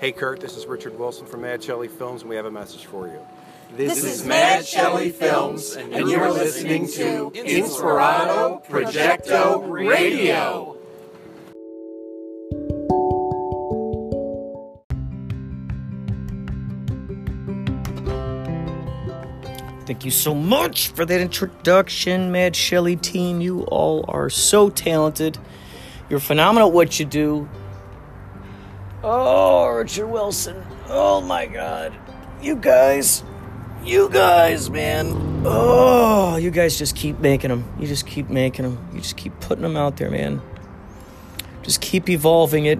Hey Kurt, this is Richard Wilson from Mad Shelley Films, and we have a message for you. This, is Mad Shelley Films, and you're listening to Inspirato Projecto Radio. Thank you so much for that introduction, Mad Shelley team. You all are so talented. You're phenomenal at what you do. Oh, Richard Wilson. Oh my god. You guys. You guys, man. Oh, you guys just keep making them. You just keep making them. You just keep putting them out there, man. Just keep evolving it.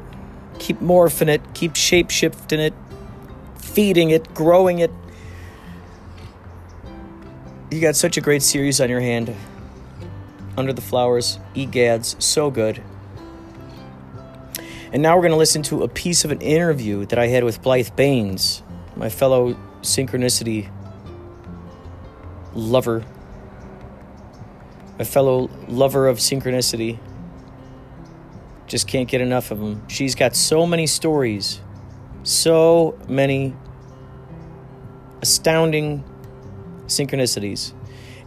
Keep morphing it. Keep shape shifting it. Feeding it. Growing it. You got such a great series on your hand. Under the Flowers, Egads, so good. And now we're going to listen to a piece of an interview that I had with Blythe Baines, my fellow synchronicity lover, my fellow lover of synchronicity. Just can't get enough of them. She's got so many stories, so many astounding synchronicities.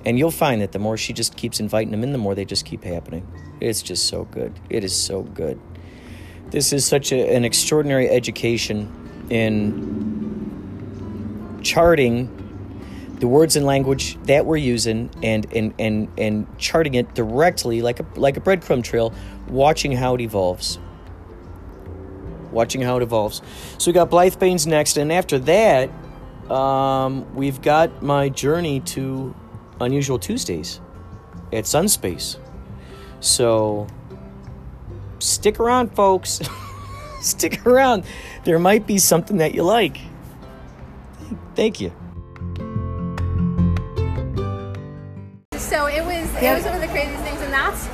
And you'll find that the more she just keeps inviting them in, the more they just keep happening. It's just so good. It is so good. This is such a, an extraordinary education in charting the words and language that we're using and, and, and, and charting it directly like a, like a breadcrumb trail, watching how it evolves. Watching how it evolves. So we got Blythe Baines next, and after that, um, we've got my journey to Unusual Tuesdays at Sunspace. So stick around, folks. stick around. There might be something that you like. Thank you. So it was yeah. it was one of the craziest things, and that's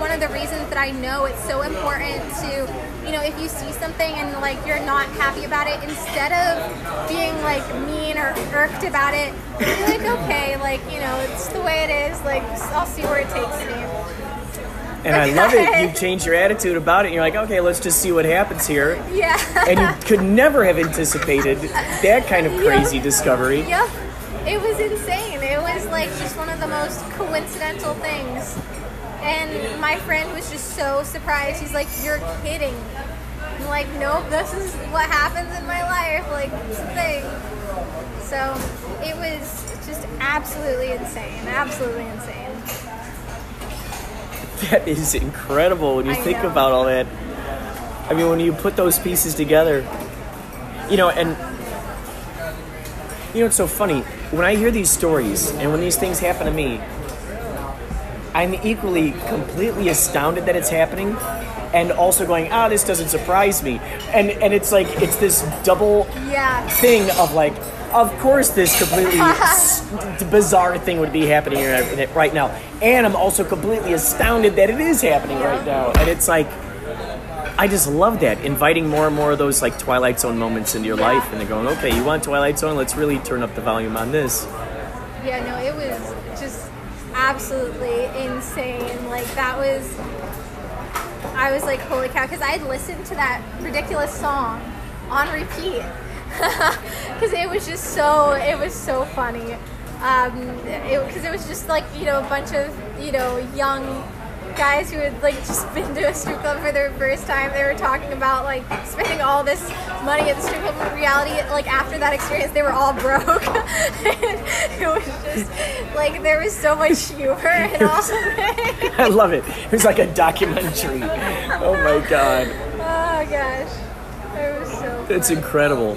one of the reasons that I know it's so important to, you know, if you see something and like you're not happy about it, instead of being like mean or irked about it, be like, okay, like you know, it's the way it is. Like I'll see where it takes me. And I love it. You've changed your attitude about it. You're like, okay, let's just see what happens here. Yeah. And you could never have anticipated that kind of crazy Yep. discovery. Yep. It was insane. It was like just one of the most coincidental things. And my friend was just so surprised. He's like, You're kidding. I'm like, Nope, this is what happens in my life. Like, it's a thing. So it was just absolutely insane. Absolutely insane. That is incredible when you I think know. about all that. I mean, when you put those pieces together, you know, and you know, it's so funny when I hear these stories and when these things happen to me. I'm equally completely astounded that it's happening, and also going, ah, this doesn't surprise me, and and it's like it's this double Yeah. thing of like, of course, this completely bizarre thing would be happening right now, and I'm also completely astounded that it is happening right now, and it's like. I just love that, inviting more and more of those like Twilight Zone moments into your Yeah. life, and they're going, okay, you want Twilight Zone? Let's really turn up the volume on this. Yeah, no, it was just absolutely insane. Like that was, I was like, holy cow, because I had listened to that ridiculous song on repeat because it was just so, it was so funny. Um, because it, was just like you know a bunch of you know young guys who had like just been to a strip club for their first time. They were talking about like spending all this money at the strip club. In reality, like after that experience, they were all broke. it was just like there was so much humor and all of it. I love it. It was like a documentary. Oh my god, Oh gosh, it was so. it's incredible.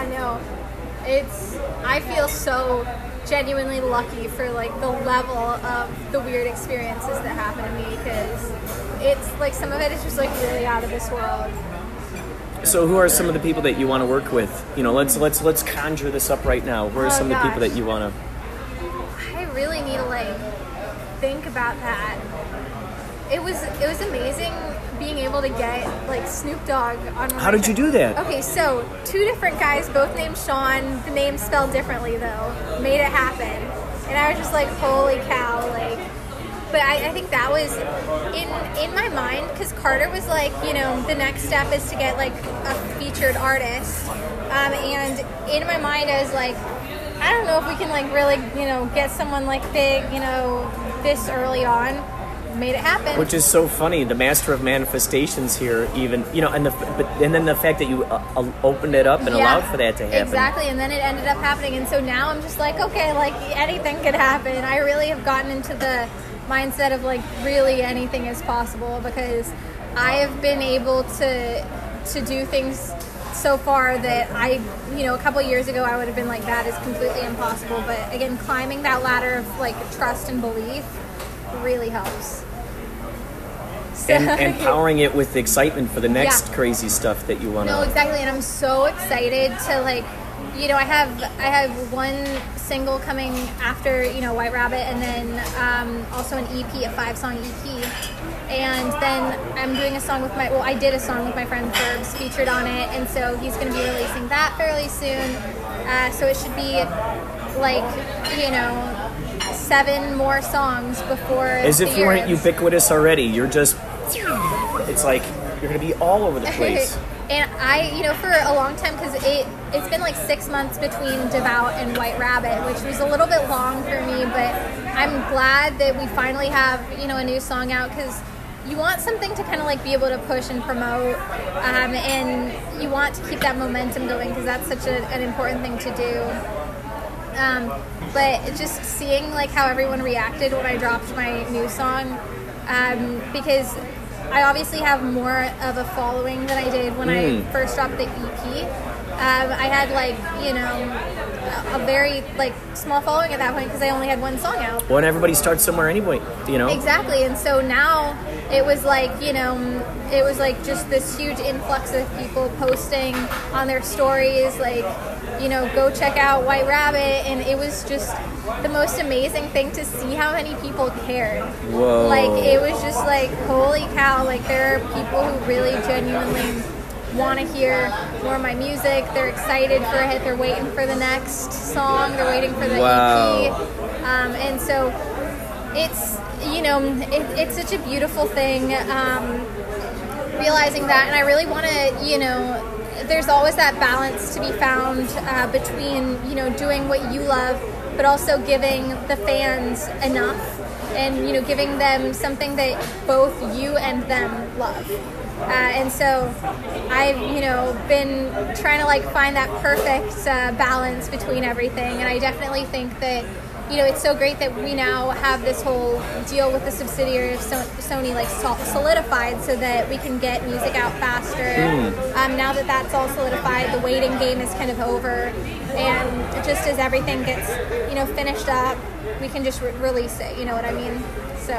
Yeah, no, it's. I feel so genuinely lucky for like the level of the weird experiences that happen to me because it's like some of it is just like really out of this world. So, who are some of the people that you want to work with? You know, let's let's let's conjure this up right now. Who are Oh, some of the people that you want to? I really need to like think about that. It was it was amazing being able to get like Snoop Dogg on. How did you do that? Okay, so two different guys, both named Sean. The names spelled differently though, made it happen. And I was just like, holy cow! Like but I, I think that was in in my mind because Carter was like, you know, the next step is to get like a featured artist, um, and in my mind I was like, I don't know if we can like really, you know, get someone like big, you know, this early on. Made it happen. Which is so funny. The master of manifestations here, even you know, and the but and then the fact that you uh, uh, opened it up and Yeah, allowed for that to happen. Exactly, and then it ended up happening, and so now I'm just like, okay, like anything could happen. I really have gotten into the mindset of like really anything is possible because I have been able to to do things so far that I, you know, a couple years ago I would have been like that is completely impossible. But again, climbing that ladder of like trust and belief really helps. So- and, and powering it with excitement for the next Yeah. crazy stuff that you want to. No, exactly, and I'm so excited to like, you know, I have I have one single coming after you know White Rabbit, and then um, also an EP, a five song EP, and then I'm doing a song with my well, I did a song with my friend Fergs featured on it, and so he's going to be releasing that fairly soon. Uh, so it should be like you know seven more songs before. As if you weren't ubiquitous already. You're just. It's like you're going to be all over the place. and I, you know, for a long time, because it it's been like six months between Devout and White Rabbit, which was a little bit long for me, but I'm glad that we finally have you know a new song out because you want something to kind of like be able to push and promote, um, and you want to keep that momentum going because that's such a, an important thing to do. Um, but just seeing like how everyone reacted when I dropped my new song, um, because I obviously have more of a following than I did when I first dropped the EP. Um, I had like you know a a very like small following at that point because I only had one song out. Well, and everybody starts somewhere anyway, you know? Exactly, and so now it was like you know, it was like just this huge influx of people posting on their stories, like you know, go check out White Rabbit, and it was just the most amazing thing to see how many people cared. Whoa. Like it was just like holy cow! Like there are people who really genuinely want to hear more of my music. They're excited for it. They're waiting for the next song. They're waiting for the Wow. EP. Um, and so it's you know it, it's such a beautiful thing um, realizing that and i really want to you know there's always that balance to be found uh, between you know doing what you love but also giving the fans enough and you know giving them something that both you and them love uh, and so I've, you know, been trying to like find that perfect uh, balance between everything, and I definitely think that, you know, it's so great that we now have this whole deal with the subsidiary of Sony like solidified, so that we can get music out faster. Um, now that that's all solidified, the waiting game is kind of over, and just as everything gets, you know, finished up, we can just re- release it. You know what I mean? So.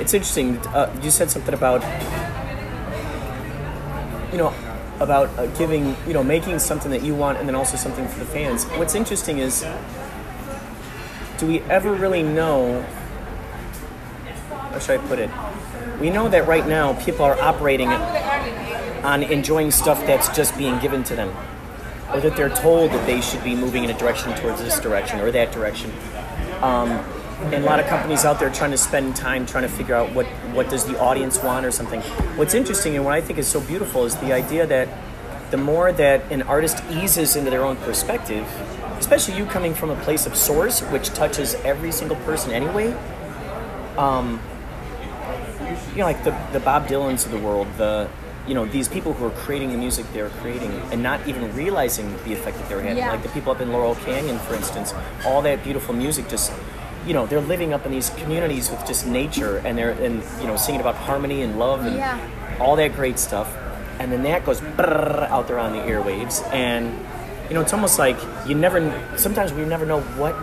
It's interesting. Uh, you said something about, you know, about uh, giving, you know, making something that you want and then also something for the fans. What's interesting is, do we ever really know, how should I put it? We know that right now people are operating on enjoying stuff that's just being given to them. Or that they're told that they should be moving in a direction towards this direction or that direction and a lot of companies out there trying to spend time trying to figure out what what does the audience want or something what's interesting and what i think is so beautiful is the idea that the more that an artist eases into their own perspective especially you coming from a place of source which touches every single person anyway um, you know like the, the bob dylans of the world the you know these people who are creating the music they're creating and not even realizing the effect that they're having Yeah. like the people up in laurel canyon for instance all that beautiful music just you know they're living up in these communities with just nature and they're and you know singing about harmony and love and Yeah. all that great stuff. And then that goes out there on the airwaves. And you know it's almost like you never sometimes we never know what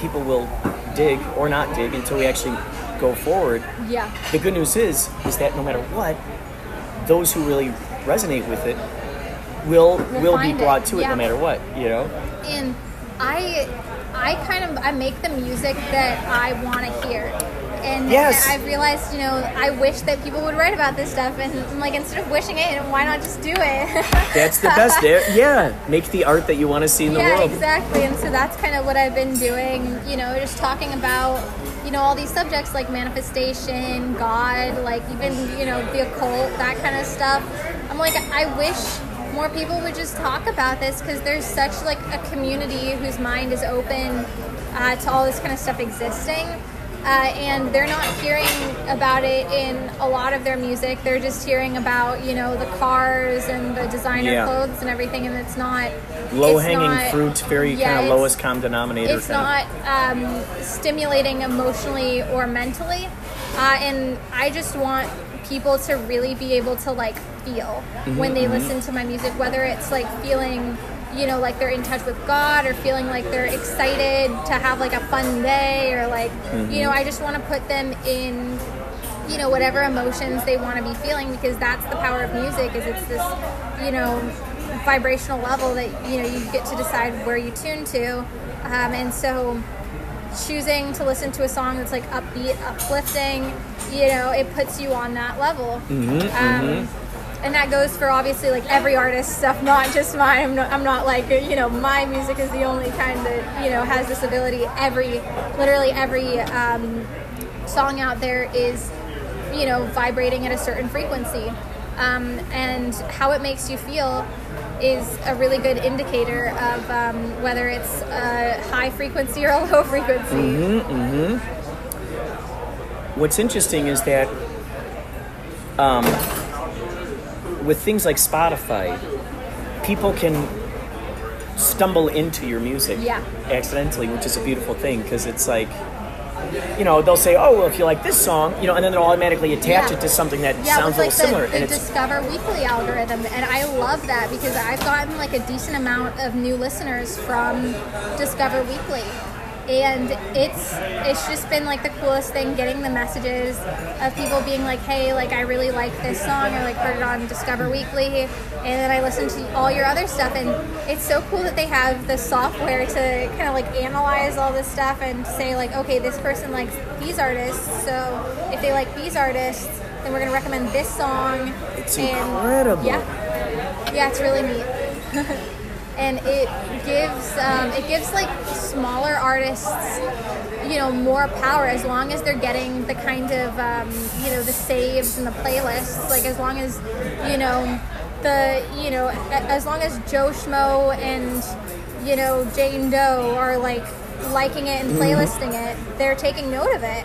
people will dig or not dig until we actually go forward. Yeah. the good news is is that no matter what those who really resonate with it will will be find it, brought to it no matter what you know? And I I kind of I make the music that I want to hear. And Yes. I've realized, you know, I wish that people would write about this stuff, and I'm like, instead of wishing it, why not just do it? That's the best. Yeah, make the art that you want to see in the yeah, world. Yeah, exactly. And so that's kind of what I've been doing, you know, just talking about, you know, all these subjects like manifestation, God, like even, you know, the occult, that kind of stuff. I'm like, I wish more people would just talk about this because there's such like a community whose mind is open uh, to all this kind of stuff existing. Uh, and they're not hearing about it in a lot of their music. They're just hearing about, you know, the cars and the designer Yeah. clothes and everything, and it's not Low it's hanging not- fruit, very yeah, kind of lowest common denominator. It's not um, stimulating emotionally or mentally, uh, and I just want people to really be able to like feel Mm-hmm, when they listen to my music, whether it's like feeling. You know, like they're in touch with God, or feeling like they're excited to have like a fun day, or like, Mm-hmm. you know, I just want to put them in you know whatever emotions they want to be feeling because that's the power of music is it's this you know vibrational level that you know you get to decide where you tune to um, and so choosing to listen to a song that's like upbeat uplifting you know it puts you on that level um, and that goes for obviously like every artist stuff not just mine. I'm not, I'm not like you know my music is the only kind that you know has this ability. Every literally every um, song out there is you know vibrating at a certain frequency. Um, and how it makes you feel is a really good indicator of um, whether it's a high frequency or a low frequency. What's interesting is that um, with things like Spotify, people can stumble into your music Yeah. accidentally, which is a beautiful thing because it's like, you know, they'll say, "Oh, well, if you like this song," you know, and then they'll automatically attach Yeah. it to something that yeah, sounds a like little similar, the, and the it's Discover Weekly algorithm, and I love that because I've gotten like a decent amount of new listeners from Discover Weekly, and it's it's just been like the coolest thing getting the messages of people being like, hey, like I really like this song, or like heard it on Discover Weekly, and then I listen to all your other stuff, and it's so cool that they have the software to kind of like analyze all this stuff and say like, okay, this person likes these artists, so if they like these artists, then we're gonna recommend this song. It's and incredible. Yeah, yeah, it's really neat. and it gives um, it gives like smaller artists you know more power as long as they're getting the kind of um, you know the saves and the playlists. Like as long as you know the you know as long as joe schmo and you know jane doe are like liking it and playlisting it they're taking note of it.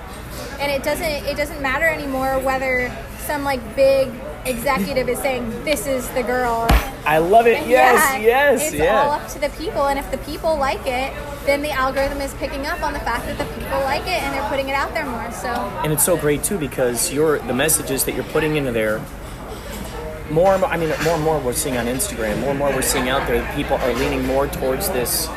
And it doesn't it doesn't matter anymore whether some like big executive is saying this is the girl I love it. Yes, yeah, yes, It's yeah. all up to the people, and if the people like it, then the algorithm is picking up on the fact that the people like it, and they're putting it out there more. So and it's so great too because you're the messages that you're putting into there more and more, I mean more and more we're seeing on Instagram more and more we're seeing out there that people are leaning more towards this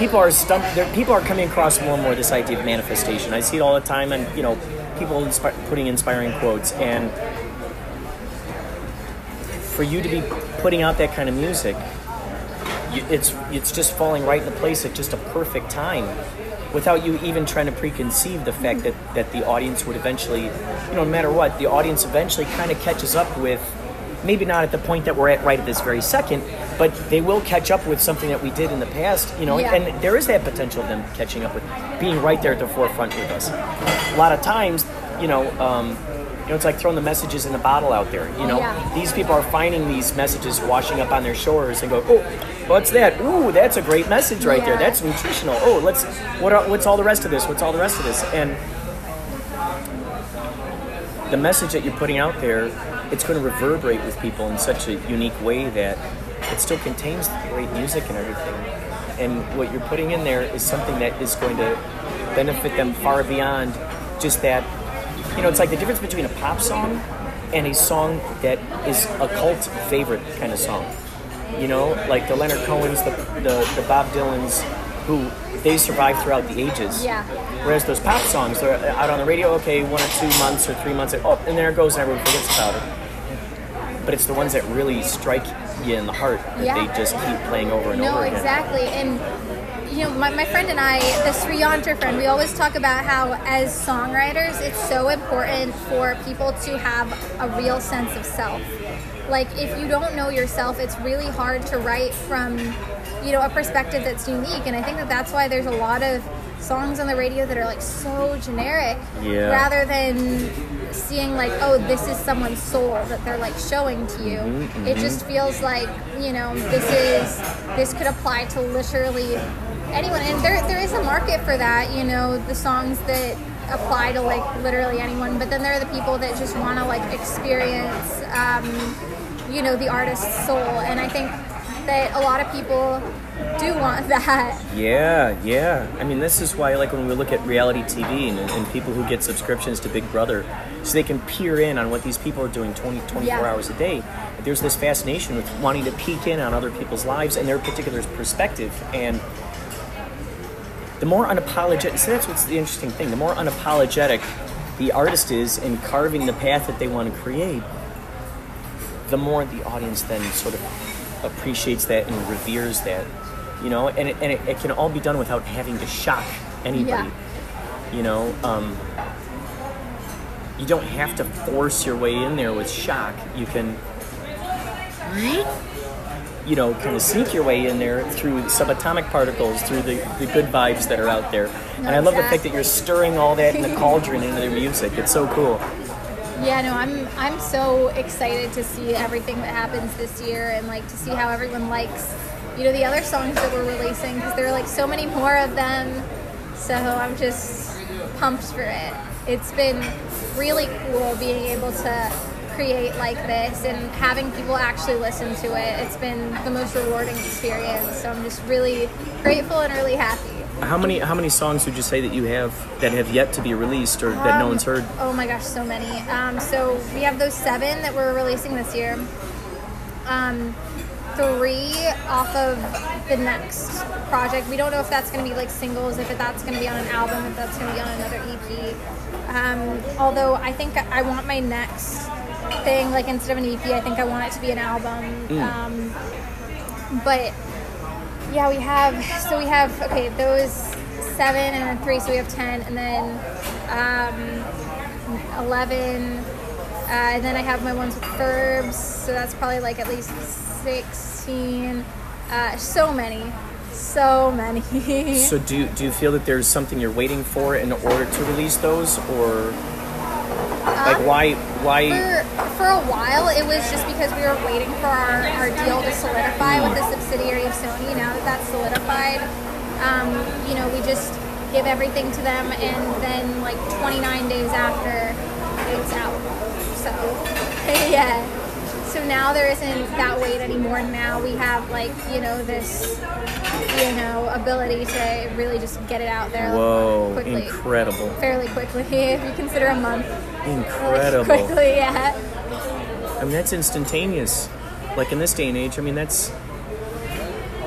people are stump there people are coming across more and more this idea of manifestation I see it all the time and you know people inspi- putting inspiring quotes and for you to be putting out that kind of music it's it's just falling right into place at just a perfect time without you even trying to preconceive the fact that, that the audience would eventually you know no matter what the audience eventually kind of catches up with maybe not at the point that we're at right at this very second but they will catch up with something that we did in the past you know Yeah. and there is that potential of them catching up with being right there at the forefront with us a lot of times you know um, you know, it's like throwing the messages in a bottle out there. You oh, know, Yeah. these people are finding these messages washing up on their shores and go, oh, what's that? Ooh, that's a great message right there. That's nutritional. Oh, let's. What? Are, what's all the rest of this? What's all the rest of this? And the message that you're putting out there, it's going to reverberate with people in such a unique way that it still contains great music and everything. And what you're putting in there is something that is going to benefit them far beyond just that. You know, it's like the difference between a pop song and a song that is a cult favorite kind of song. You know, like the Leonard Cohens, the, the, the Bob Dylans, who they survived throughout the ages. Yeah. Whereas those pop songs, they're out on the radio, okay, one or two months or three months, oh, and there it goes, and everyone forgets about it. But it's the ones that really strike you in the heart that Yeah. they just keep playing over and no, over again. No, exactly, and you know, my, my friend and I, the Sri Yantra friend, we always talk about how, as songwriters, it's so important for people to have a real sense of self. Like, if you don't know yourself, it's really hard to write from, you know, a perspective that's unique. And I think that that's why there's a lot of songs on the radio that are like so generic Yeah. rather than seeing like oh this is someone's soul that they're like showing to you Mm-hmm, it just feels like you know this is this could apply to literally anyone and there there is a market for that you know the songs that apply to like literally anyone but then there are the people that just want to like experience um, you know the artist's soul and i think that a lot of people do want that Yeah, yeah. I mean, this is why, like, when we look at reality TV and, and people who get subscriptions to Big Brother, so they can peer in on what these people are doing 20, 24 Yeah. hours a day, there's this fascination with wanting to peek in on other people's lives and their particular perspective. And the more unapologetic, so that's what's the interesting thing, the more unapologetic the artist is in carving the path that they want to create, the more the audience then sort of appreciates that and reveres that, you know, and it, and it, it can all be done without having to shock anybody. You know, um, you don't have to force your way in there with shock. You can, you know, kind of sneak your way in there through subatomic particles, through the, the good vibes that are out there. and I love the fact that you're stirring all that in the cauldron into the music. It's so cool. Yeah, no, I'm I'm so excited to see everything that happens this year and like to see how everyone likes, you know, the other songs that we're releasing because there are like so many more of them. So I'm just pumped for it. It's been really cool being able to create like this and having people actually listen to it. It's been the most rewarding experience. So I'm just really grateful and really happy. How many how many songs would you say that you have that have yet to be released or that no Um, one's heard? Oh my gosh, so many. Um, so we have those seven that we're releasing this year. Um, three off of the next project. We don't know if that's going to be like singles, if that's going to be on an album, if that's going to be on another EP. Um, although I think I want my next thing, like instead of an EP, I think I want it to be an album. Um, but yeah, we have. So we have okay, those seven and then three, so we have ten, and then um, eleven, uh, and then I have my ones with Fergs, so that's probably like at least sixteen. Uh, so many, so many. So do do you feel that there's something you're waiting for in order to release those, or like why why? for, for a while, it was just because we were waiting for our, our deal to solidify with the subsidiary of Sony. Now that that's solidified, um, you know, we just give everything to them, and then like 29 days after, it's out. So, yeah. Now there isn't that wait anymore. Now we have like you know this, you know, ability to really just get it out there Whoa, quickly, incredible, fairly quickly. If you consider a month, like, incredible. quickly, yeah. I mean, that's instantaneous. Like in this day and age, I mean, that's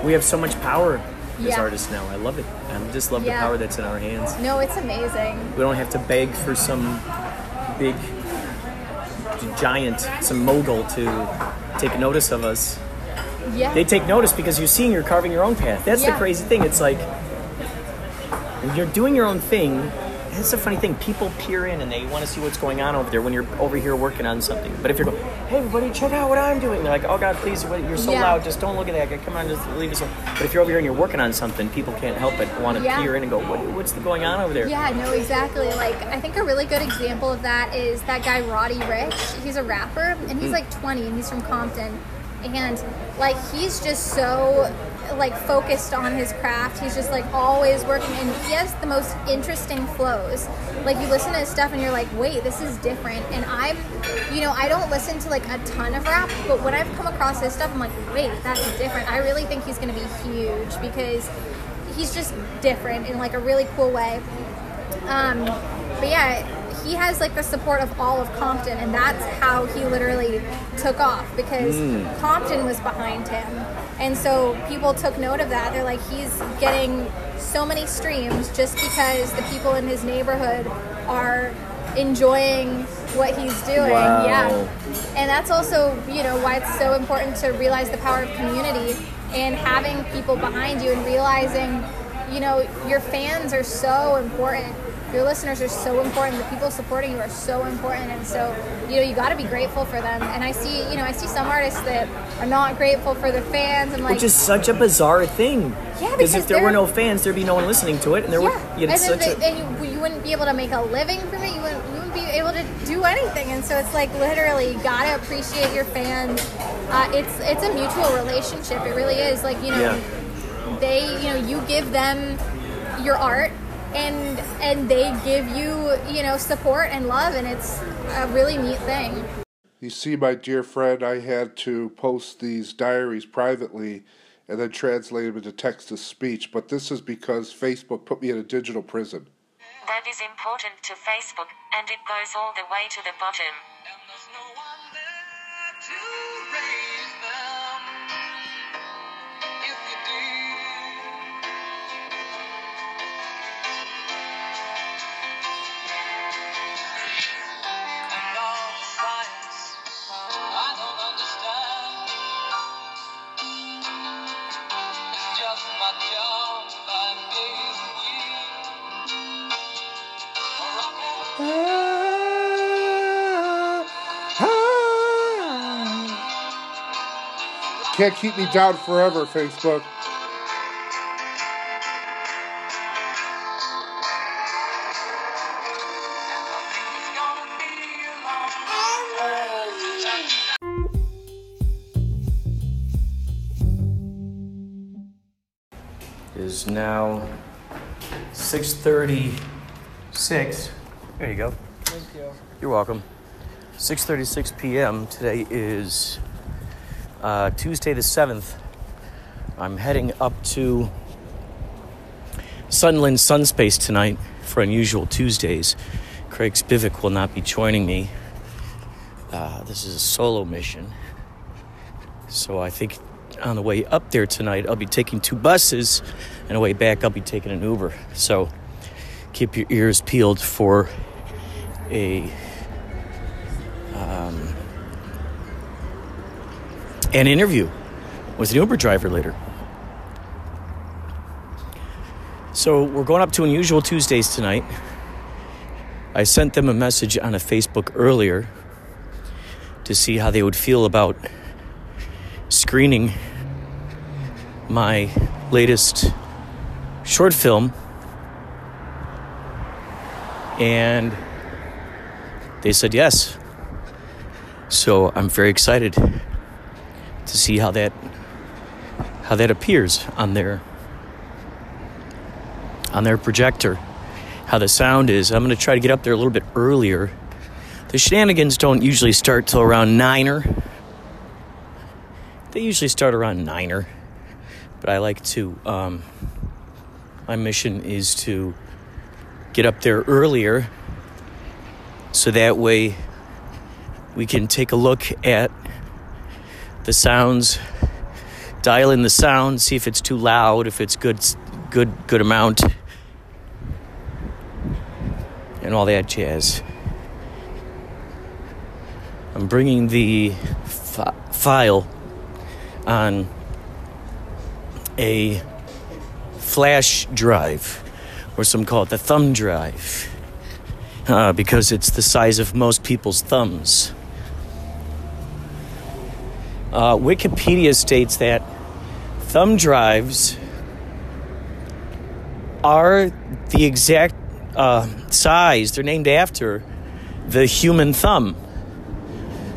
we have so much power as Yeah. artists now. I love it. I just love Yeah. the power that's in our hands. No, it's amazing. We don't have to beg for some big giant, some mogul to take notice of us. Yeah. They take notice because you're seeing you're carving your own path. That's the crazy thing. It's like you're doing your own thing. That's a funny thing. People peer in and they want to see what's going on over there when you're over here working on something. But if you're going, hey everybody, check out what I'm doing. They're like, oh God, please, what- you're so Yeah. loud. Just don't look at that. Come on, just leave us. alone." But if you're over here and you're working on something, people can't help but want to Yeah. peer in and go, what, what's going on over there? Yeah, no, exactly. Like, I think a really good example of that is that guy Roddy Ricch. He's a rapper, and Mm. he's like 20, and he's from Compton. And, like, he's just so, like, focused on his craft. He's just, like, always working, and he has the most interesting flows. Like, you listen to his stuff, and you're like, wait, this is different. And I'm, you know, I don't listen to, like, a ton of rap, but when I've come across his stuff, I'm like, wait, that's different. I really think he's going to be huge because he's just different in, like, a really cool way. Um, but yeah, he has like the support of all of Compton, and that's how he literally took off because Compton was behind him. And so people took note of that. They're like, he's getting so many streams just because the people in his neighborhood are enjoying what he's doing. Wow. Yeah. And that's also, you know, why it's so important to realize the power of community and having people behind you and realizing you know, your fans are so important. Your listeners are so important. The people supporting you are so important, and so you know you got to be grateful for them. And I see, you know, I see some artists that are not grateful for their fans, and like Which is such a bizarre thing. Yeah, because if there were no fans, there'd be no one listening to it, and there yeah, would. Yeah, such they, a, then you, you wouldn't be able to make a living from it. You wouldn't, you wouldn't be able to do anything. And so it's like literally, you gotta appreciate your fans. Uh, it's it's a mutual relationship. It really is. Like you know, Yeah. they you know you give them your art. And and they give you you know support and love and it's a really neat thing. You see, my dear friend, I had to post these diaries privately and then translate them into text to speech, but this is because Facebook put me in a digital prison. That is important to Facebook, and it goes all the way to the bottom. Can't keep me down forever, Facebook. is now 6:36. There you go. Thank you. You're welcome. 6:36 p.m. Today is uh, Tuesday the 7th. I'm heading up to Sunland Sunspace tonight for Unusual Tuesdays. Craig Spivak will not be joining me. Uh, this is a solo mission. So I think on the way up there tonight, I'll be taking two buses, and on the way back, I'll be taking an Uber. So keep your ears peeled for a um, an interview with an Uber driver later. So we're going up to Unusual Tuesdays tonight. I sent them a message on a Facebook earlier to see how they would feel about screening my latest short film and they said yes so i'm very excited to see how that how that appears on their on their projector how the sound is i'm going to try to get up there a little bit earlier the shenanigans don't usually start till around niner they usually start around niner, but I like to. Um, my mission is to get up there earlier, so that way we can take a look at the sounds, dial in the sound, see if it's too loud, if it's good, good, good amount, and all that jazz. I'm bringing the fi- file on a flash drive, or some call it the thumb drive, uh, because it's the size of most people's thumbs. Uh, Wikipedia states that thumb drives are the exact uh, size, they're named after the human thumb.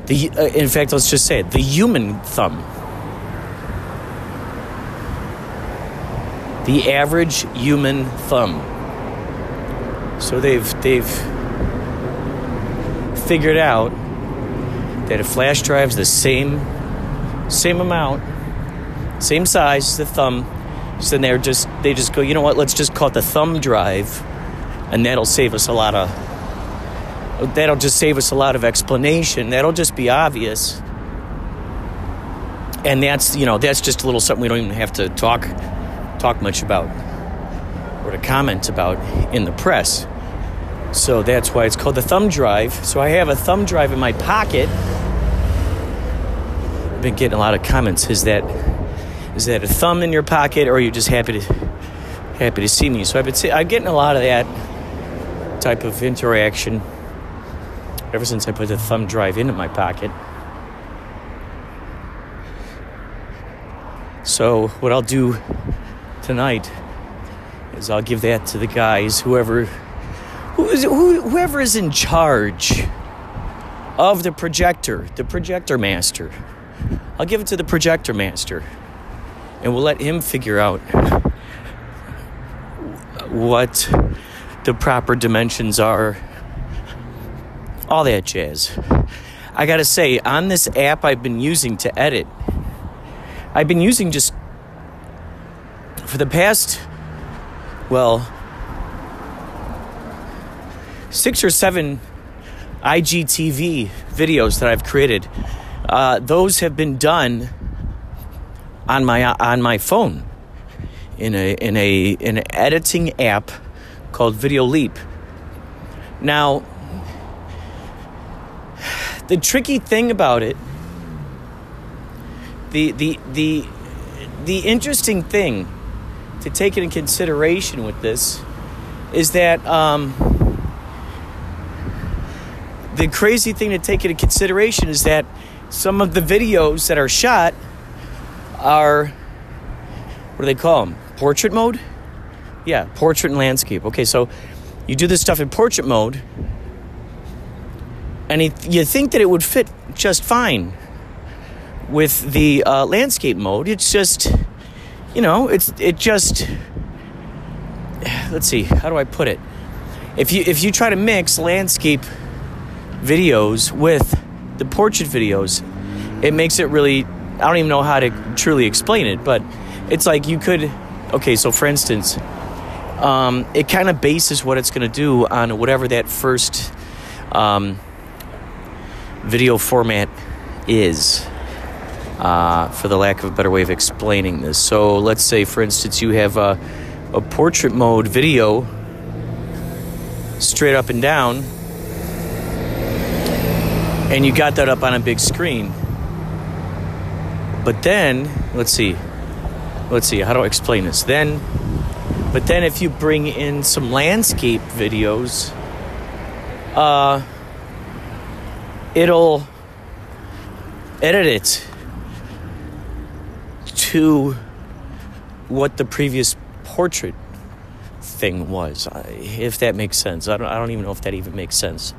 The, uh, in fact, let's just say it the human thumb. the average human thumb. So they've they've figured out that a flash drive's the same same amount, same size the thumb. So then they're just they just go, you know what, let's just call it the thumb drive, and that'll save us a lot of that'll just save us a lot of explanation. That'll just be obvious. And that's you know, that's just a little something we don't even have to talk talk much about or to comment about in the press. So that's why it's called the thumb drive. So I have a thumb drive in my pocket. Been getting a lot of comments. Is that is that a thumb in your pocket or are you just happy to happy to see me. So I've been I'm getting a lot of that type of interaction ever since I put the thumb drive into my pocket. So what I'll do tonight is I'll give that to the guys, whoever who is who, whoever is in charge of the projector, the projector master. I'll give it to the projector master, and we'll let him figure out what the proper dimensions are. All that jazz. I gotta say, on this app I've been using to edit, I've been using just for the past, well, six or seven IGTV videos that I've created. Uh, those have been done on my on my phone in a in a in an editing app called Video Leap. Now, the tricky thing about it, the the the the interesting thing to take into consideration with this is that um, the crazy thing to take into consideration is that some of the videos that are shot are what do they call them? Portrait mode? Yeah, portrait and landscape. Okay, so you do this stuff in portrait mode, and you think that it would fit just fine with the uh, landscape mode. It's just, you know, it's it just. Let's see, how do I put it? If you if you try to mix landscape videos with the portrait videos, it makes it really. I don't even know how to truly explain it, but it's like you could. Okay, so for instance, um, it kind of bases what it's going to do on whatever that first um, video format is, uh, for the lack of a better way of explaining this. So let's say, for instance, you have a, a portrait mode video straight up and down, and you got that up on a big screen. But then, let's see, let's see, how do I explain this? Then, but then if you bring in some landscape videos, uh, it'll edit it to what the previous portrait thing was, if that makes sense. I don't, I don't even know if that even makes sense.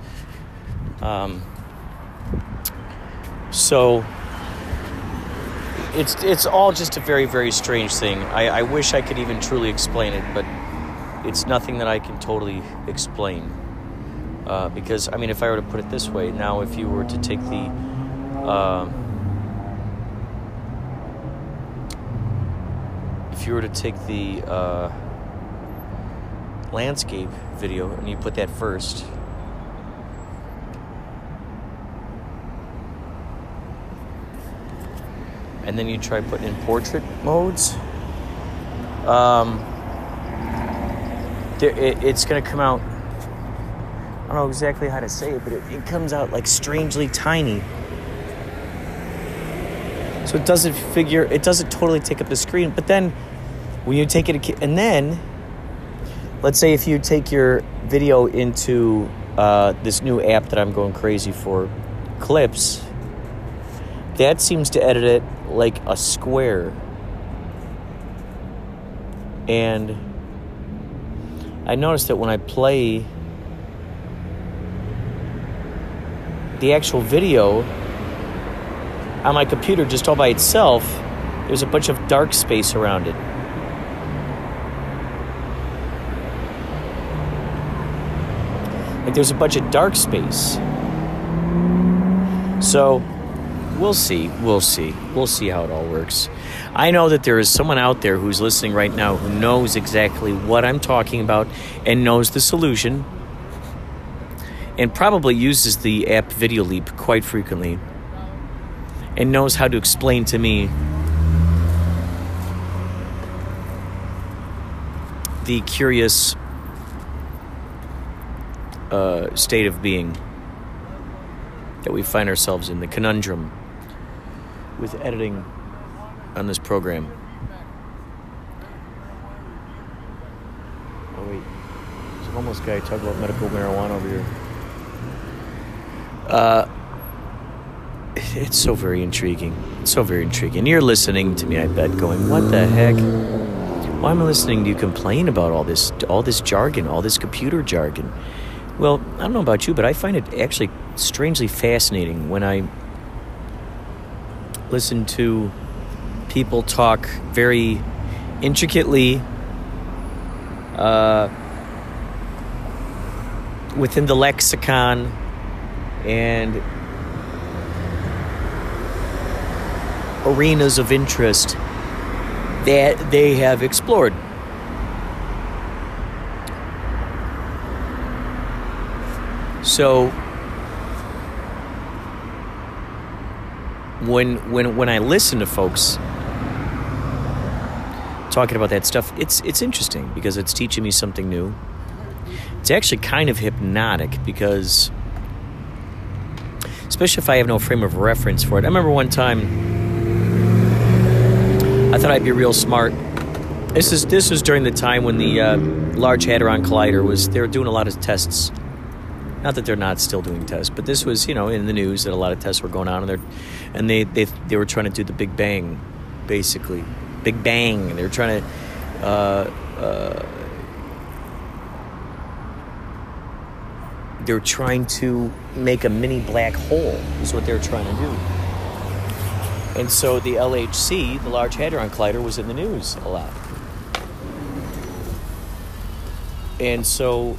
Um, so it's it's all just a very very strange thing. I, I wish I could even truly explain it, but it's nothing that I can totally explain. Uh, because I mean, if I were to put it this way, now if you were to take the uh, if you were to take the uh, landscape video and you put that first. And then you try putting in portrait modes, um, there, it, it's going to come out. I don't know exactly how to say it, but it, it comes out like strangely tiny. So it doesn't figure, it doesn't totally take up the screen. But then when you take it, and then let's say if you take your video into uh, this new app that I'm going crazy for, Clips, that seems to edit it like a square. And I noticed that when I play the actual video on my computer just all by itself, there's a bunch of dark space around it. Like there's a bunch of dark space. So we'll see. We'll see. We'll see how it all works. I know that there is someone out there who's listening right now who knows exactly what I'm talking about and knows the solution and probably uses the app Video Leap quite frequently and knows how to explain to me the curious uh, state of being that we find ourselves in, the conundrum with editing on this program. Oh wait, there's a homeless guy talking about medical marijuana over here. Uh, it's so very intriguing. It's so very intriguing. You're listening to me, I bet, going, "What the heck? Why am I listening to you complain about all this, all this jargon, all this computer jargon?" Well, I don't know about you, but I find it actually strangely fascinating when I listen to people talk very intricately uh, within the lexicon and arenas of interest that they have explored. So when when when I listen to folks talking about that stuff, it's it's interesting because it's teaching me something new. It's actually kind of hypnotic because especially if I have no frame of reference for it. I remember one time I thought I'd be real smart. This is this was during the time when the uh, Large Hadron Collider was they were doing a lot of tests. Not that they're not still doing tests, but this was you know in the news that a lot of tests were going on, and they and they they they were trying to do the Big Bang, basically, Big Bang. They were trying to. Uh, uh, they were trying to make a mini black hole. Is what they were trying to do. And so the LHC, the Large Hadron Collider, was in the news a lot. And so,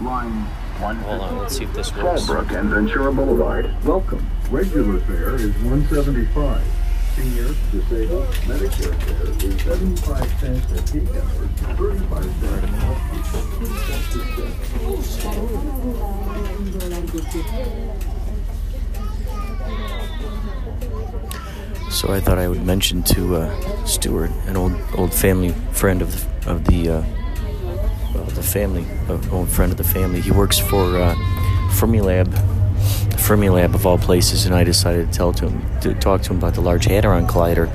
Line hold on, let's see if this works. Fallbrook and Ventura Boulevard. Welcome. Regular fare is 175. Senior, disabled, Medicare fare is 75 cents at peak hours, 35 cents at off-peak, 2 cents a step. So I thought I would mention to uh, Stuart, an old old family friend of the of the uh, the family, old friend of the family. He works for uh, Fermilab, Fermilab of all places, and I decided to tell to him to talk to him about the Large Hadron Collider,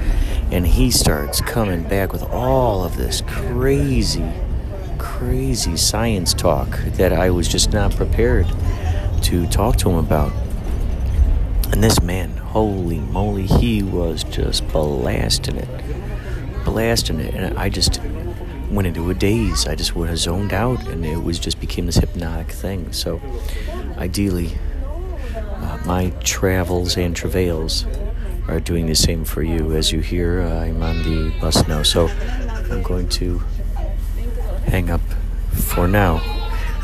and he starts coming back with all of this crazy, crazy science talk that I was just not prepared to talk to him about. And this man, holy moly, he was just blasting it. Blasting it. And I just went into a daze. I just would have zoned out and it was just became this hypnotic thing. So ideally, uh, my travels and travails are doing the same for you. As you hear, uh, I'm on the bus now. So I'm going to hang up for now.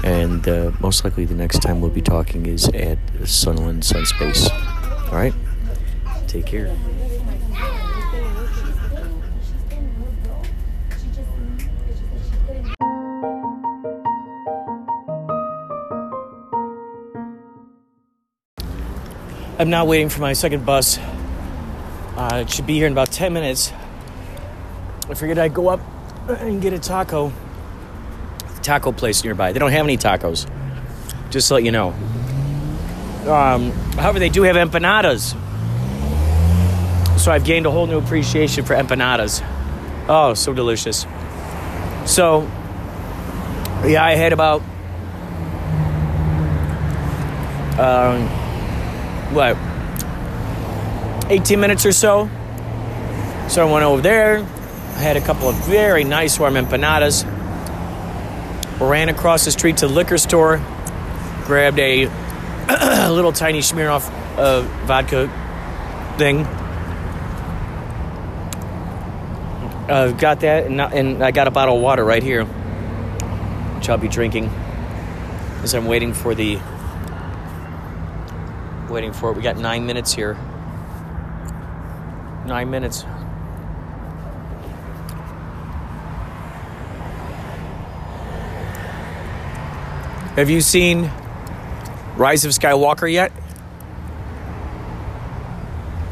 And uh, most likely the next time we'll be talking is at Sunland Sunspace. All right? Take care. I'm now waiting for my second bus. Uh, it should be here in about 10 minutes. I figured I'd go up and get a taco. Taco place nearby. They don't have any tacos. Just to let you know. Um, however, they do have empanadas. So I've gained a whole new appreciation for empanadas. Oh, so delicious. So, yeah, I had about um, what 18 minutes or so. So I went over there. I had a couple of very nice warm empanadas. Ran across the street to the liquor store. Grabbed a little tiny Smirnoff uh, vodka thing. Uh, got that, and, and I got a bottle of water right here, which I'll be drinking as I'm waiting for the. Waiting for it. We got nine minutes here. Nine minutes. Have you seen Rise of Skywalker yet?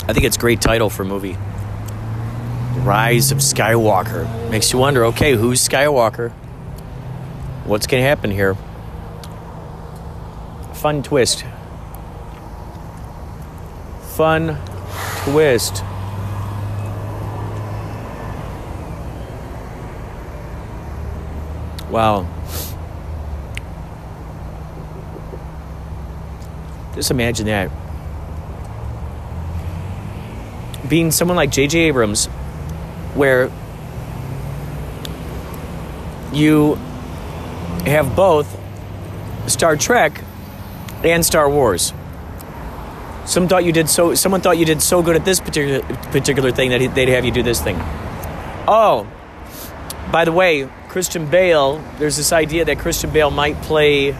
I think it's a great title for a movie. Rise of Skywalker. Makes you wonder okay, who's Skywalker? What's going to happen here? Fun twist. Fun twist. Wow. Just imagine that. Being someone like J.J. Abrams, where you have both Star Trek and Star Wars. Some thought you did so. Someone thought you did so good at this particular particular thing that they'd have you do this thing. Oh, by the way, Christian Bale. There's this idea that Christian Bale might play.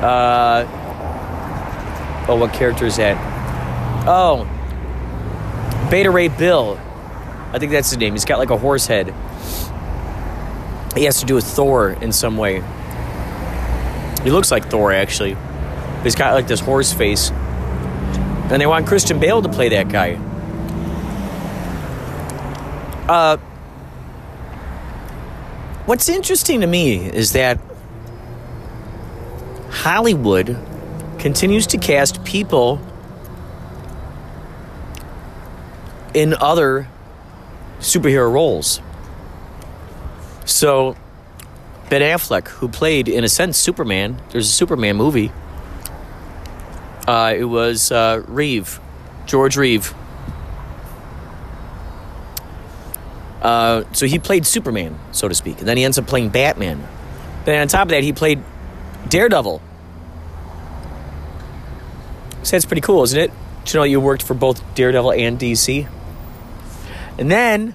Uh, oh, what character is that? Oh, Beta Ray Bill. I think that's his name. He's got like a horse head. He has to do with Thor in some way. He looks like Thor, actually. He's got like this horse face. And they want Christian Bale to play that guy. Uh, what's interesting to me is that Hollywood continues to cast people in other superhero roles. So, Ben Affleck, who played, in a sense, Superman, there's a Superman movie. Uh, it was uh, Reeve, George Reeve. Uh, so he played Superman, so to speak, and then he ends up playing Batman. Then on top of that, he played Daredevil. So that's pretty cool, isn't it? To know you worked for both Daredevil and DC? And then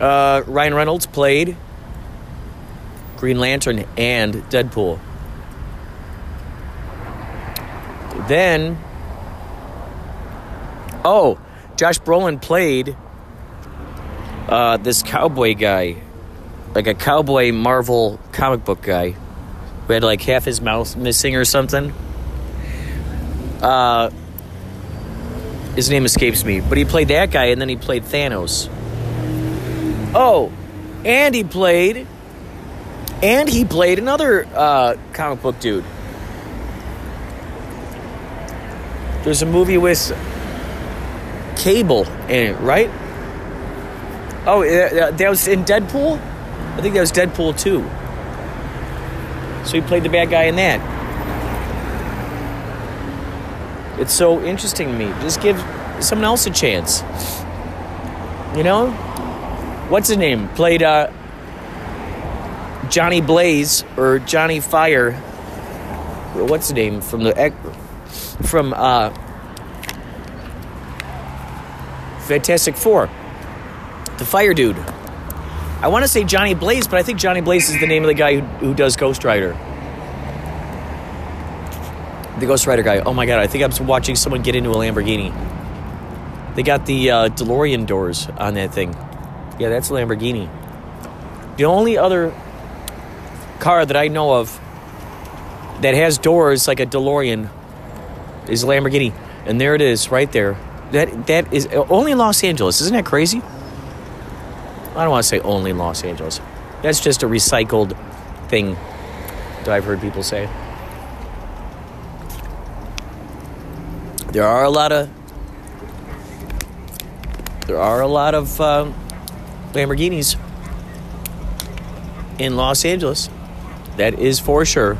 uh, Ryan Reynolds played Green Lantern and Deadpool. Then, oh, Josh Brolin played uh, this cowboy guy, like a cowboy Marvel comic book guy, who had like half his mouth missing or something. Uh, his name escapes me, but he played that guy, and then he played Thanos. Oh, and he played, and he played another uh, comic book dude. There's a movie with Cable in it, right? Oh, that was in Deadpool. I think that was Deadpool 2. So he played the bad guy in that. It's so interesting to me. Just give someone else a chance. You know? What's his name? Played uh, Johnny Blaze or Johnny Fire. What's the name from the from uh, Fantastic Four? The Fire Dude. I want to say Johnny Blaze, but I think Johnny Blaze is the name of the guy who, who does Ghost Rider. The Ghost Rider guy. Oh my god, I think I'm watching someone get into a Lamborghini. They got the uh, DeLorean doors on that thing. Yeah, that's a Lamborghini. The only other car that I know of that has doors like a DeLorean is Lamborghini. And there it is, right there. That that is only Los Angeles. Isn't that crazy? I don't want to say only Los Angeles. That's just a recycled thing that I've heard people say. There are a lot of there are a lot of uh, Lamborghinis in Los Angeles. That is for sure.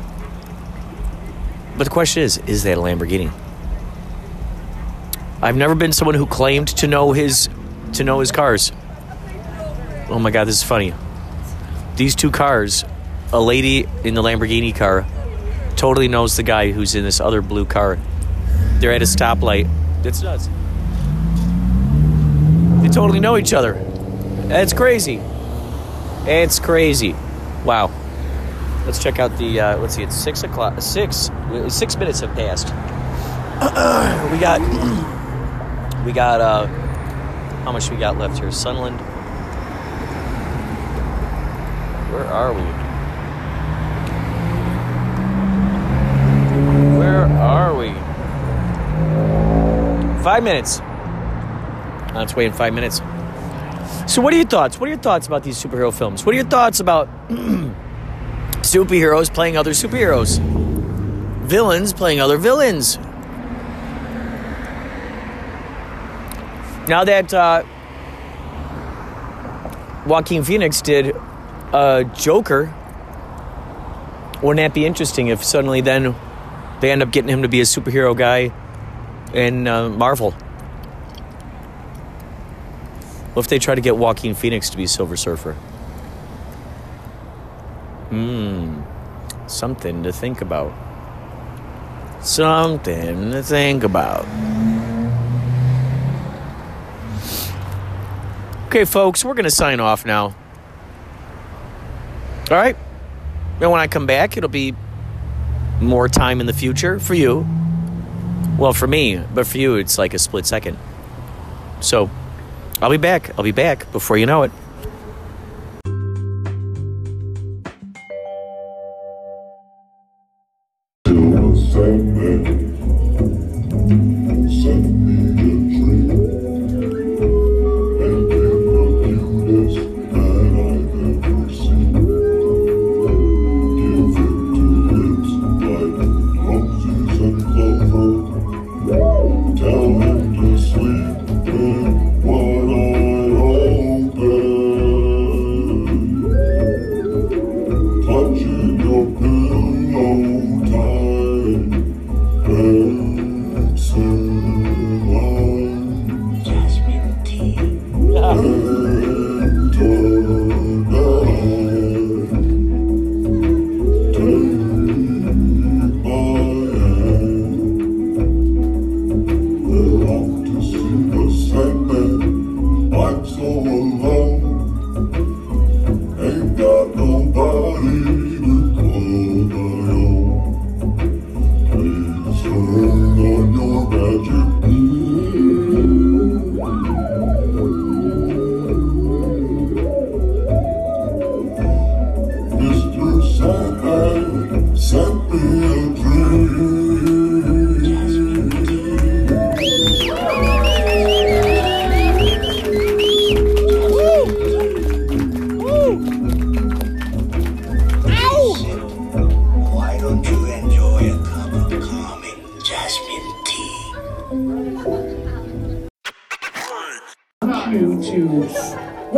But the question is, is that a Lamborghini? I've never been someone who claimed to know his to know his cars. Oh my god, this is funny. These two cars, a lady in the Lamborghini car totally knows the guy who's in this other blue car. They're at a stoplight. It's nuts. They totally know each other. That's crazy. It's crazy. Wow. Let's check out the. Uh, let's see. It's six o'clock. Six. Six minutes have passed. we got. we got. Uh, how much we got left here? Sunland. Where are we? Where are we? Five minutes. On its way in five minutes. So, what are your thoughts? What are your thoughts about these superhero films? What are your thoughts about superheroes playing other superheroes? Villains playing other villains? Now that uh, Joaquin Phoenix did uh, Joker, wouldn't that be interesting if suddenly then they end up getting him to be a superhero guy in uh, Marvel? What if they try to get Joaquin Phoenix to be Silver Surfer? Hmm, something to think about. Something to think about. Okay, folks, we're going to sign off now. All right? And when I come back, it'll be more time in the future for you. Well, for me, but for you, it's like a split second. So, I'll be back. I'll be back before you know it.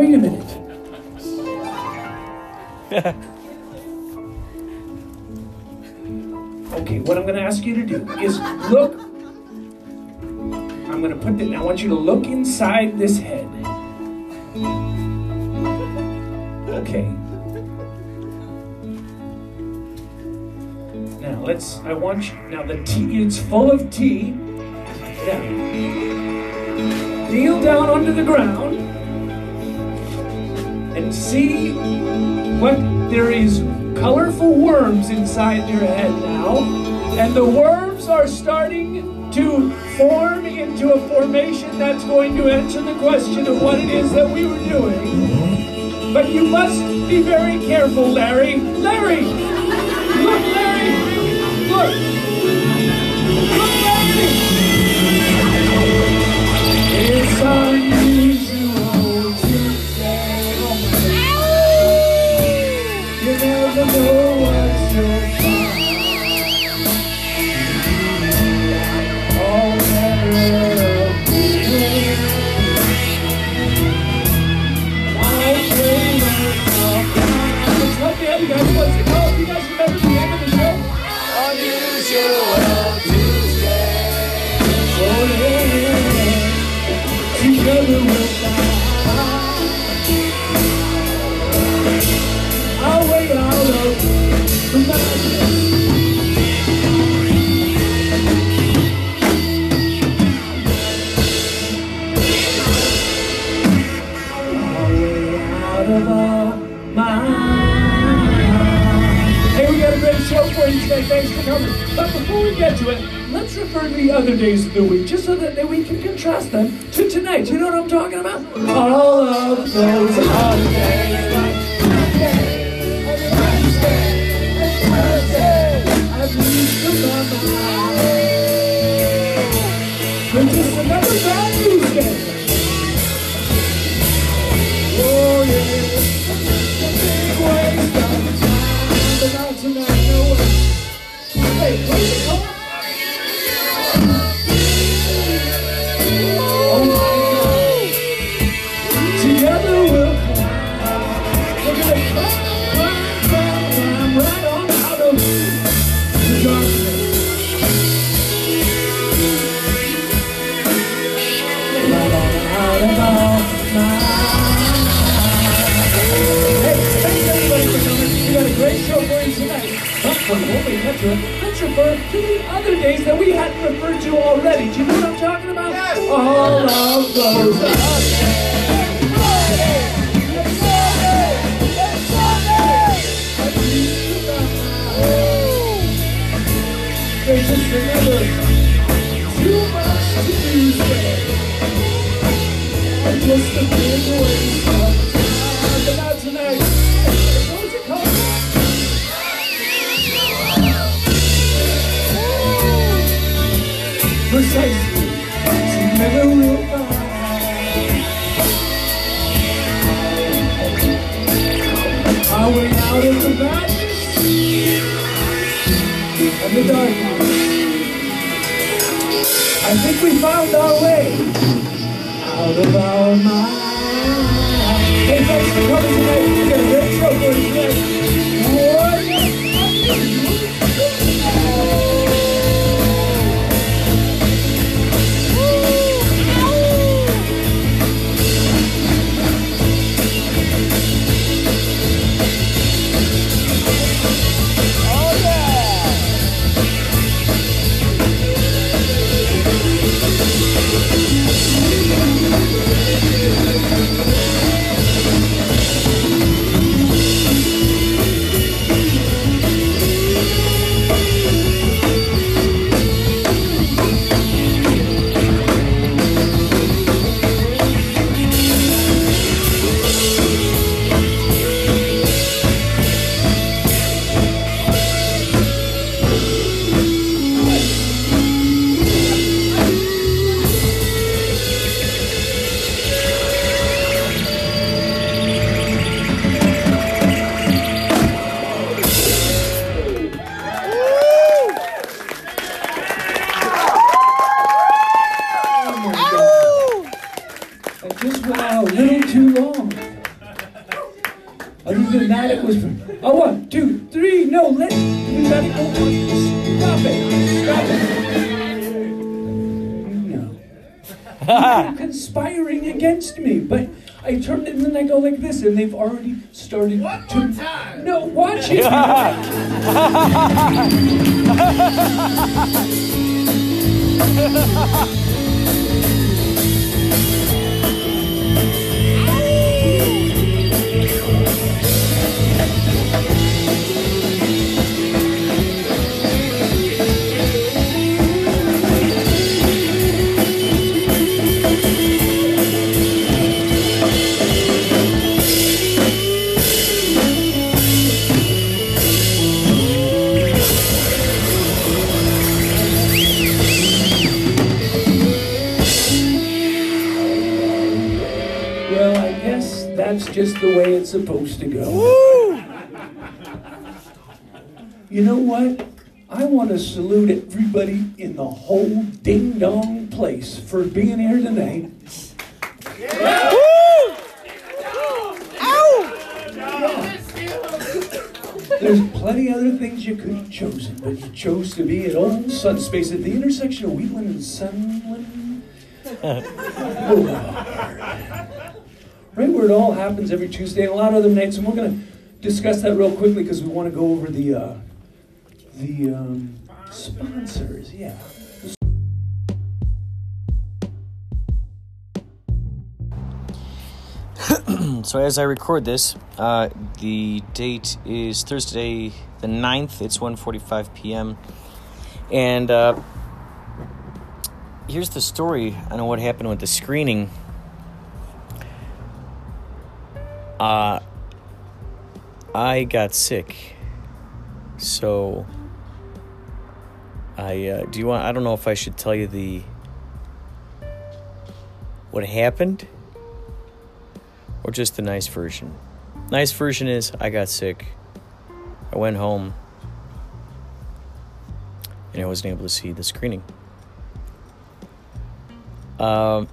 Wait a minute. okay, what I'm going to ask you to do is look. I'm going to put the. Now, I want you to look inside this head. Okay. Now let's. I want you. Now the tea. It's full of tea. Now kneel down onto the ground and see what there is colorful worms inside your head now. And the worms are starting to form into a formation that's going to answer the question of what it is that we were doing. But you must be very careful larry. Larry! Look larry! Look never of mind. Hey, we got a great show for you today. Thanks for coming. But before we get to it, let's refer to the other days of the week, just so that we can contrast them to tonight. You know what I'm talking about? All of those holidays. Monday, Wednesday, Thursday, at least in my from Holy Petra, let's refer to the other days that we hadn't referred to already. Do you know what I'm talking about? All of those other just another too much to do today. Just a big waste The madness and the darkness. I think we found our way out of our mind. Hey, for coming tonight. We a great show for you. I this, and they've already started to. No, watch it. Well, You know what? I want to salute everybody in the whole ding dong place for being here tonight. There's plenty other things you could have chosen, but you chose to be at Old Sunspace at the intersection of Wheatland and Sunland. Right where it all happens every Tuesday and a lot of other nights, and we're gonna discuss that real quickly because we want to go over the uh, the um, sponsors. Yeah. so as I record this, uh, the date is Thursday the 9th. It's 1.45 p.m. And uh, here's the story on what happened with the screening. Uh, I got sick. So I uh, do you want I don't know if I should tell you the what happened or just the nice version. Nice version is I got sick. I went home and I wasn't able to see the screening. Um,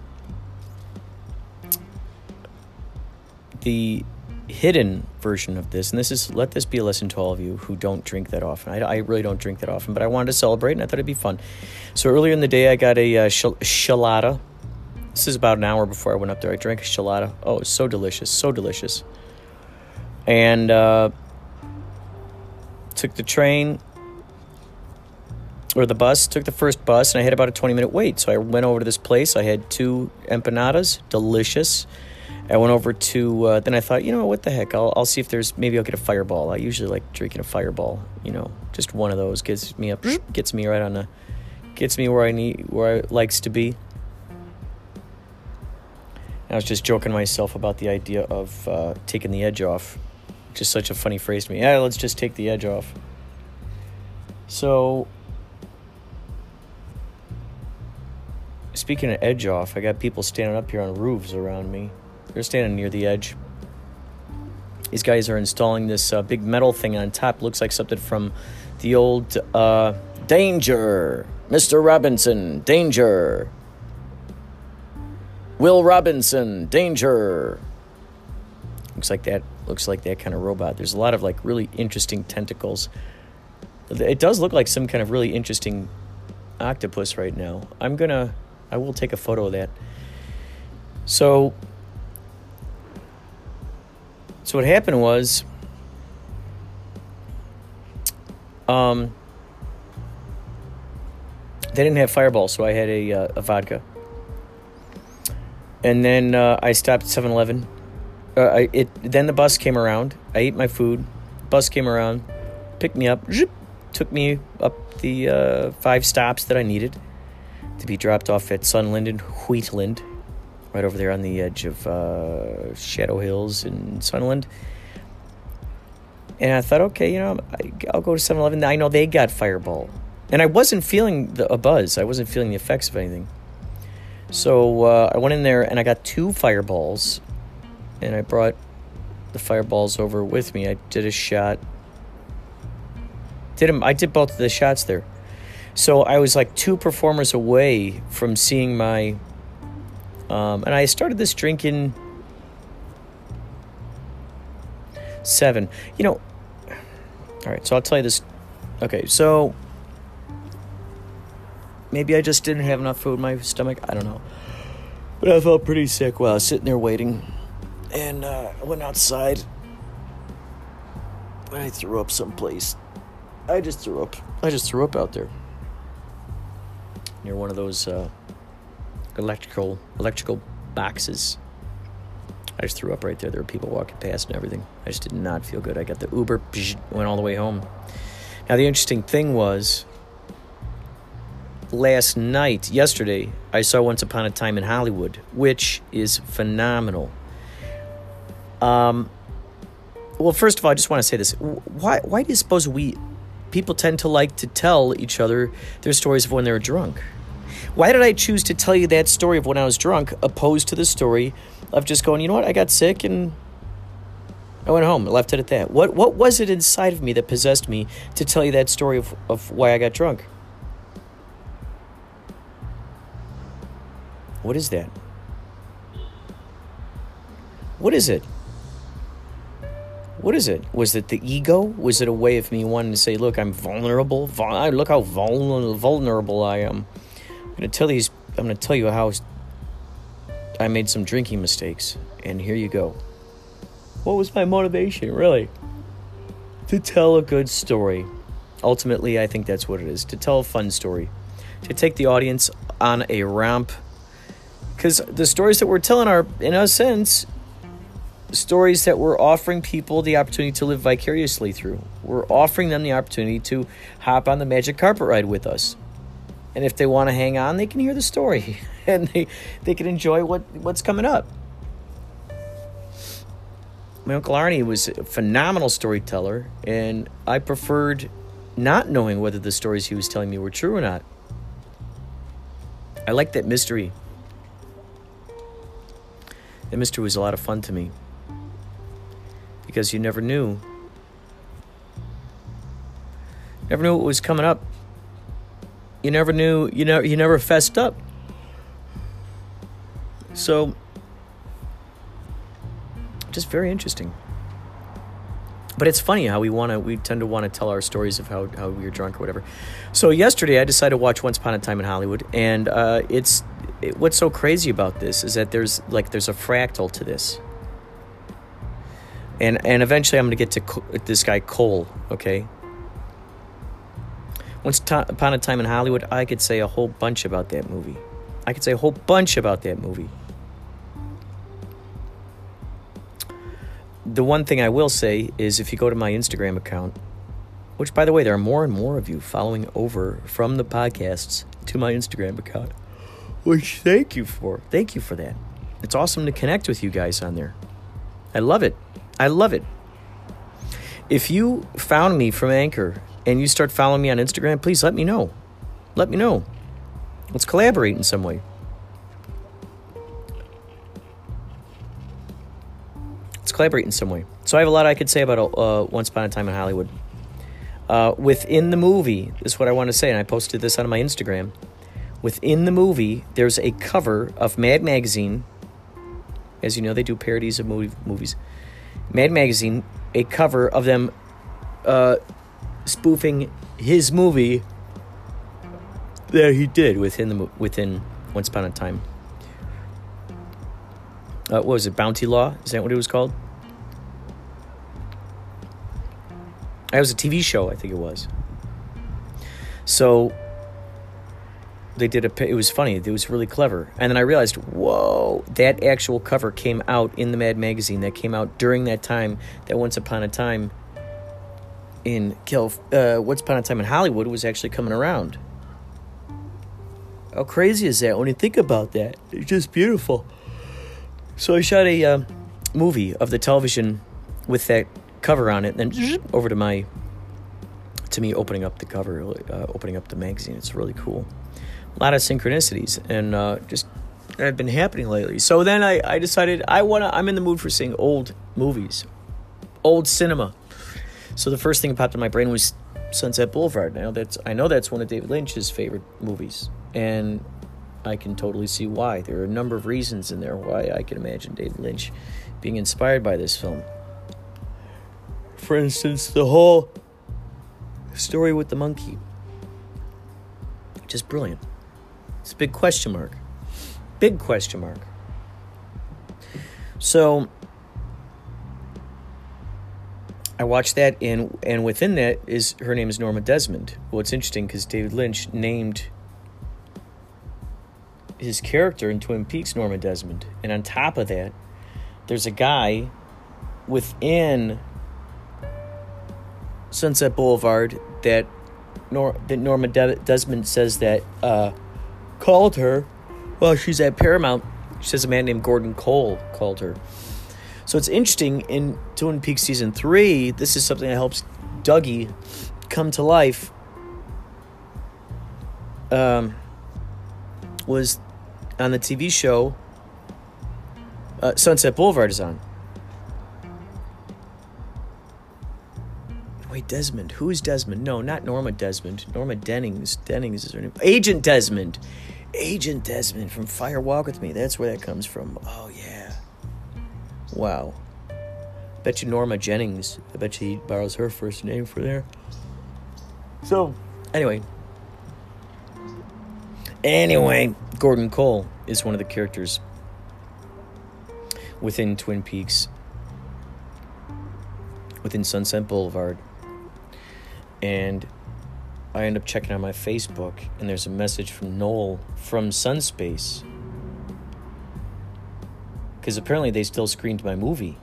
the hidden version of this, and this is let this be a lesson to all of you who don't drink that often. I, I really don't drink that often, but I wanted to celebrate and I thought it'd be fun. So earlier in the day, I got a uh, shal- shalata. This is about an hour before I went up there. I drank a shalata. Oh, it's so delicious, so delicious. And uh, took the train or the bus, took the first bus, and I had about a 20 minute wait. So I went over to this place. I had two empanadas, delicious. I went over to, uh, then I thought, you know, what the heck? I'll, I'll see if there's, maybe I'll get a fireball. I usually like drinking a fireball, you know, just one of those gets me up, gets me right on the, gets me where I need, where I likes to be. I was just joking myself about the idea of uh, taking the edge off. Just such a funny phrase to me. Yeah, let's just take the edge off. So, speaking of edge off, I got people standing up here on roofs around me. They're standing near the edge. These guys are installing this uh, big metal thing on top. Looks like something from the old uh, Danger, Mr. Robinson, Danger. Will Robinson, Danger. Looks like that. Looks like that kind of robot. There's a lot of like really interesting tentacles. It does look like some kind of really interesting octopus right now. I'm gonna. I will take a photo of that. So. So what happened was. Um. They didn't have Fireball, so I had a uh, a vodka. And then uh, I stopped at 7 Eleven. Uh, I, it, then the bus came around. I ate my food. Bus came around, picked me up, took me up the uh, five stops that I needed to be dropped off at Sunland and Wheatland, right over there on the edge of uh, Shadow Hills and Sunland. And I thought, okay, you know, I'll go to 7 Eleven. I know they got Fireball. And I wasn't feeling the, a buzz, I wasn't feeling the effects of anything. So uh, I went in there and I got two fireballs, and I brought the fireballs over with me. I did a shot. Did them, I did both of the shots there. So I was like two performers away from seeing my. Um, and I started this drink in seven. You know. All right, so I'll tell you this. Okay, so Maybe I just didn't have enough food in my stomach. I don't know. But I felt pretty sick while I was sitting there waiting. And uh, I went outside. I threw up someplace. I just threw up. I just threw up out there. Near one of those uh, electrical electrical boxes. I just threw up right there. There were people walking past and everything. I just did not feel good. I got the Uber, went all the way home. Now, the interesting thing was last night, yesterday, I saw Once Upon a Time in Hollywood, which is phenomenal. Um, well, first of all, I just want to say this: why why do you suppose we people tend to like to tell each other their stories of when they're drunk? Why did I choose to tell you that story of when I was drunk, opposed to the story of just going, you know what, I got sick and I went home, left it at that. What what was it inside of me that possessed me to tell you that story of, of why I got drunk? What is that? What is it? What is it? Was it the ego? Was it a way of me wanting to say, "Look, I'm vulnerable. Vul- look how vul- vulnerable I am." To tell these. I'm to tell you how I made some drinking mistakes, and here you go. What was my motivation, really? To tell a good story. Ultimately, I think that's what it is. To tell a fun story. To take the audience on a ramp because the stories that we're telling are, in a sense, stories that we're offering people the opportunity to live vicariously through. We're offering them the opportunity to hop on the magic carpet ride with us. And if they want to hang on, they can hear the story and they, they can enjoy what, what's coming up. My Uncle Arnie was a phenomenal storyteller, and I preferred not knowing whether the stories he was telling me were true or not. I liked that mystery the mystery was a lot of fun to me because you never knew. Never knew what was coming up. You never knew. You know. You never fessed up. So, just very interesting. But it's funny how we want to. We tend to want to tell our stories of how how we were drunk or whatever. So yesterday, I decided to watch Once Upon a Time in Hollywood, and uh, it's it, what's so crazy about this is that there's like there's a fractal to this and and eventually i'm to get to this guy cole okay Once Upon a Time in Hollywood, I could say a whole bunch about that movie. I could say a whole bunch about that movie. The one thing I will say is if you go to my Instagram account, which by the way, there are more and more of you following over from the podcasts to my Instagram account, which thank you for. Thank you for that. It's awesome to connect with you guys on there. I love it. I love it. If you found me from Anchor and you start following me on Instagram, please let me know. Let me know. Let's collaborate in some way. Let's collaborate in some way. So I have a lot I could say about uh, Once Upon a Time in Hollywood. Uh, within the movie, this is what I want to say, and I posted this on my Instagram. Within the movie, there's a cover of Mad Magazine. As you know, they do parodies of movie, movies. Mad Magazine, a cover of them uh, spoofing his movie that he did within the within Once Upon a Time. Uh, what was it? Bounty Law? Is that what it was called? It was a TV show, I think it was. So they did a. It was funny. It was really clever. And then I realized, whoa, that actual cover came out in the Mad magazine. That came out during that time. That Once Upon a Time in Calif- uh, Once Upon a Time in Hollywood was actually coming around. How crazy is that when you think about that? It's just beautiful. So I shot a uh, movie of the television with that cover on it, and then over to my to me opening up the cover, uh, opening up the magazine. It's really cool. A lot of synchronicities, and uh, just have been happening lately. So then I, I decided I wanna. I'm in the mood for seeing old movies, old cinema. So the first thing that popped in my brain was Sunset Boulevard. Now that's I know that's one of David Lynch's favorite movies, and I can totally see why. There are a number of reasons in there why I can imagine David Lynch being inspired by this film. For instance, the whole story with the monkey. Just brilliant. It's a big question mark. Big question mark. So I watched that, and and within that is her name is Norma Desmond. Well, it's interesting because David Lynch named his character in Twin Peaks Norma Desmond, and on top of that, there's a guy within Sunset Boulevard that Nor- that Norma De- Desmond says that uh, called her Well, she's at Paramount. She says a man named Gordon Cole called her. So it's interesting in Twin Peaks season three. This is something that helps Dougie come to life. Um, was on the TV show uh, Sunset Boulevard is on. Wait, Desmond. Who is Desmond? No, not Norma Desmond. Norma Dennings. Dennings is her name. Agent Desmond. Agent Desmond from Fire Walk with Me. That's where that comes from. Oh, yeah. Wow. Bet you Norma Jennings. I bet he borrows her first name for there. So, anyway. Anyway, Gordon Cole is one of the characters within Twin Peaks, within Sunset Boulevard. And I end up checking on my Facebook, and there's a message from Noel from Sunspace. Because apparently they still screened my movie,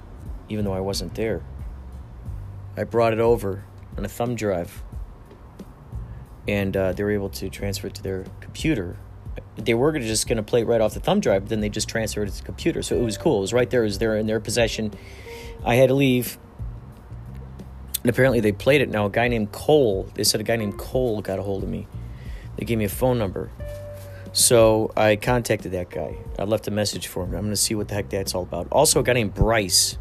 even though I wasn't there. I brought it over on a thumb drive, and uh, they were able to transfer it to their computer. They were just going to play it right off the thumb drive, but then they just transferred it to the computer. So it was cool. It was right there. It was there in their possession. I had to leave. And apparently they played it. Now, a guy named Cole, they said a guy named Cole got a hold of me. They gave me a phone number. So I contacted that guy. I left a message for him. I'm going to see what the heck that's all about. Also, a guy named Bryce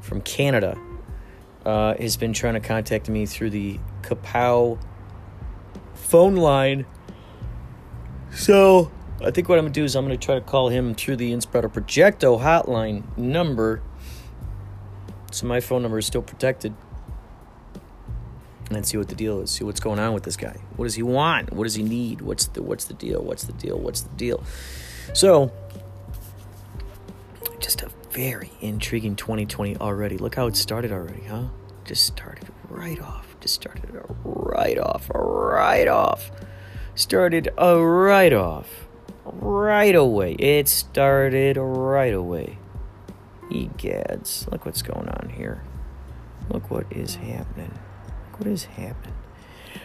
from Canada uh, has been trying to contact me through the Kapow phone line. So I think what I'm going to do is I'm going to try to call him through the Inspreader Projecto hotline number. So my phone number is still protected. And see what the deal is. See what's going on with this guy. What does he want? What does he need? What's the what's the deal? What's the deal? What's the deal? So just a very intriguing 2020 already. Look how it started already, huh? Just started right off. Just started right off, right off. Started a right off, right away. It started right away. Egads, look what's going on here. Look what is happening. What is happening.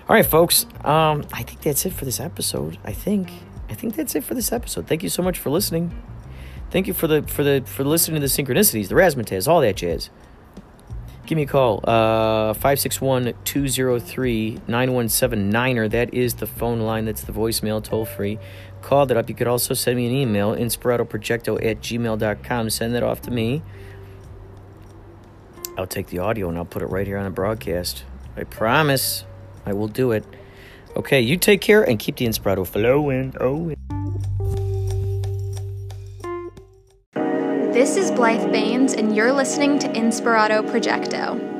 All right, folks. Um, I think that's it for this episode. I think. I think that's it for this episode. Thank you so much for listening. Thank you for the for the for listening to the synchronicities, the razzmatazz, all that jazz. Give me a call, uh, 561-203-9179er. That is the phone line. That's the voicemail, toll free. Call that up. You could also send me an email, inspiratoprojecto at gmail.com. Send that off to me. I'll take the audio and I'll put it right here on the broadcast. I promise I will do it. Okay, you take care and keep the Inspirato flowing. Oh. This is Blythe Baines, and you're listening to Inspirato Projecto.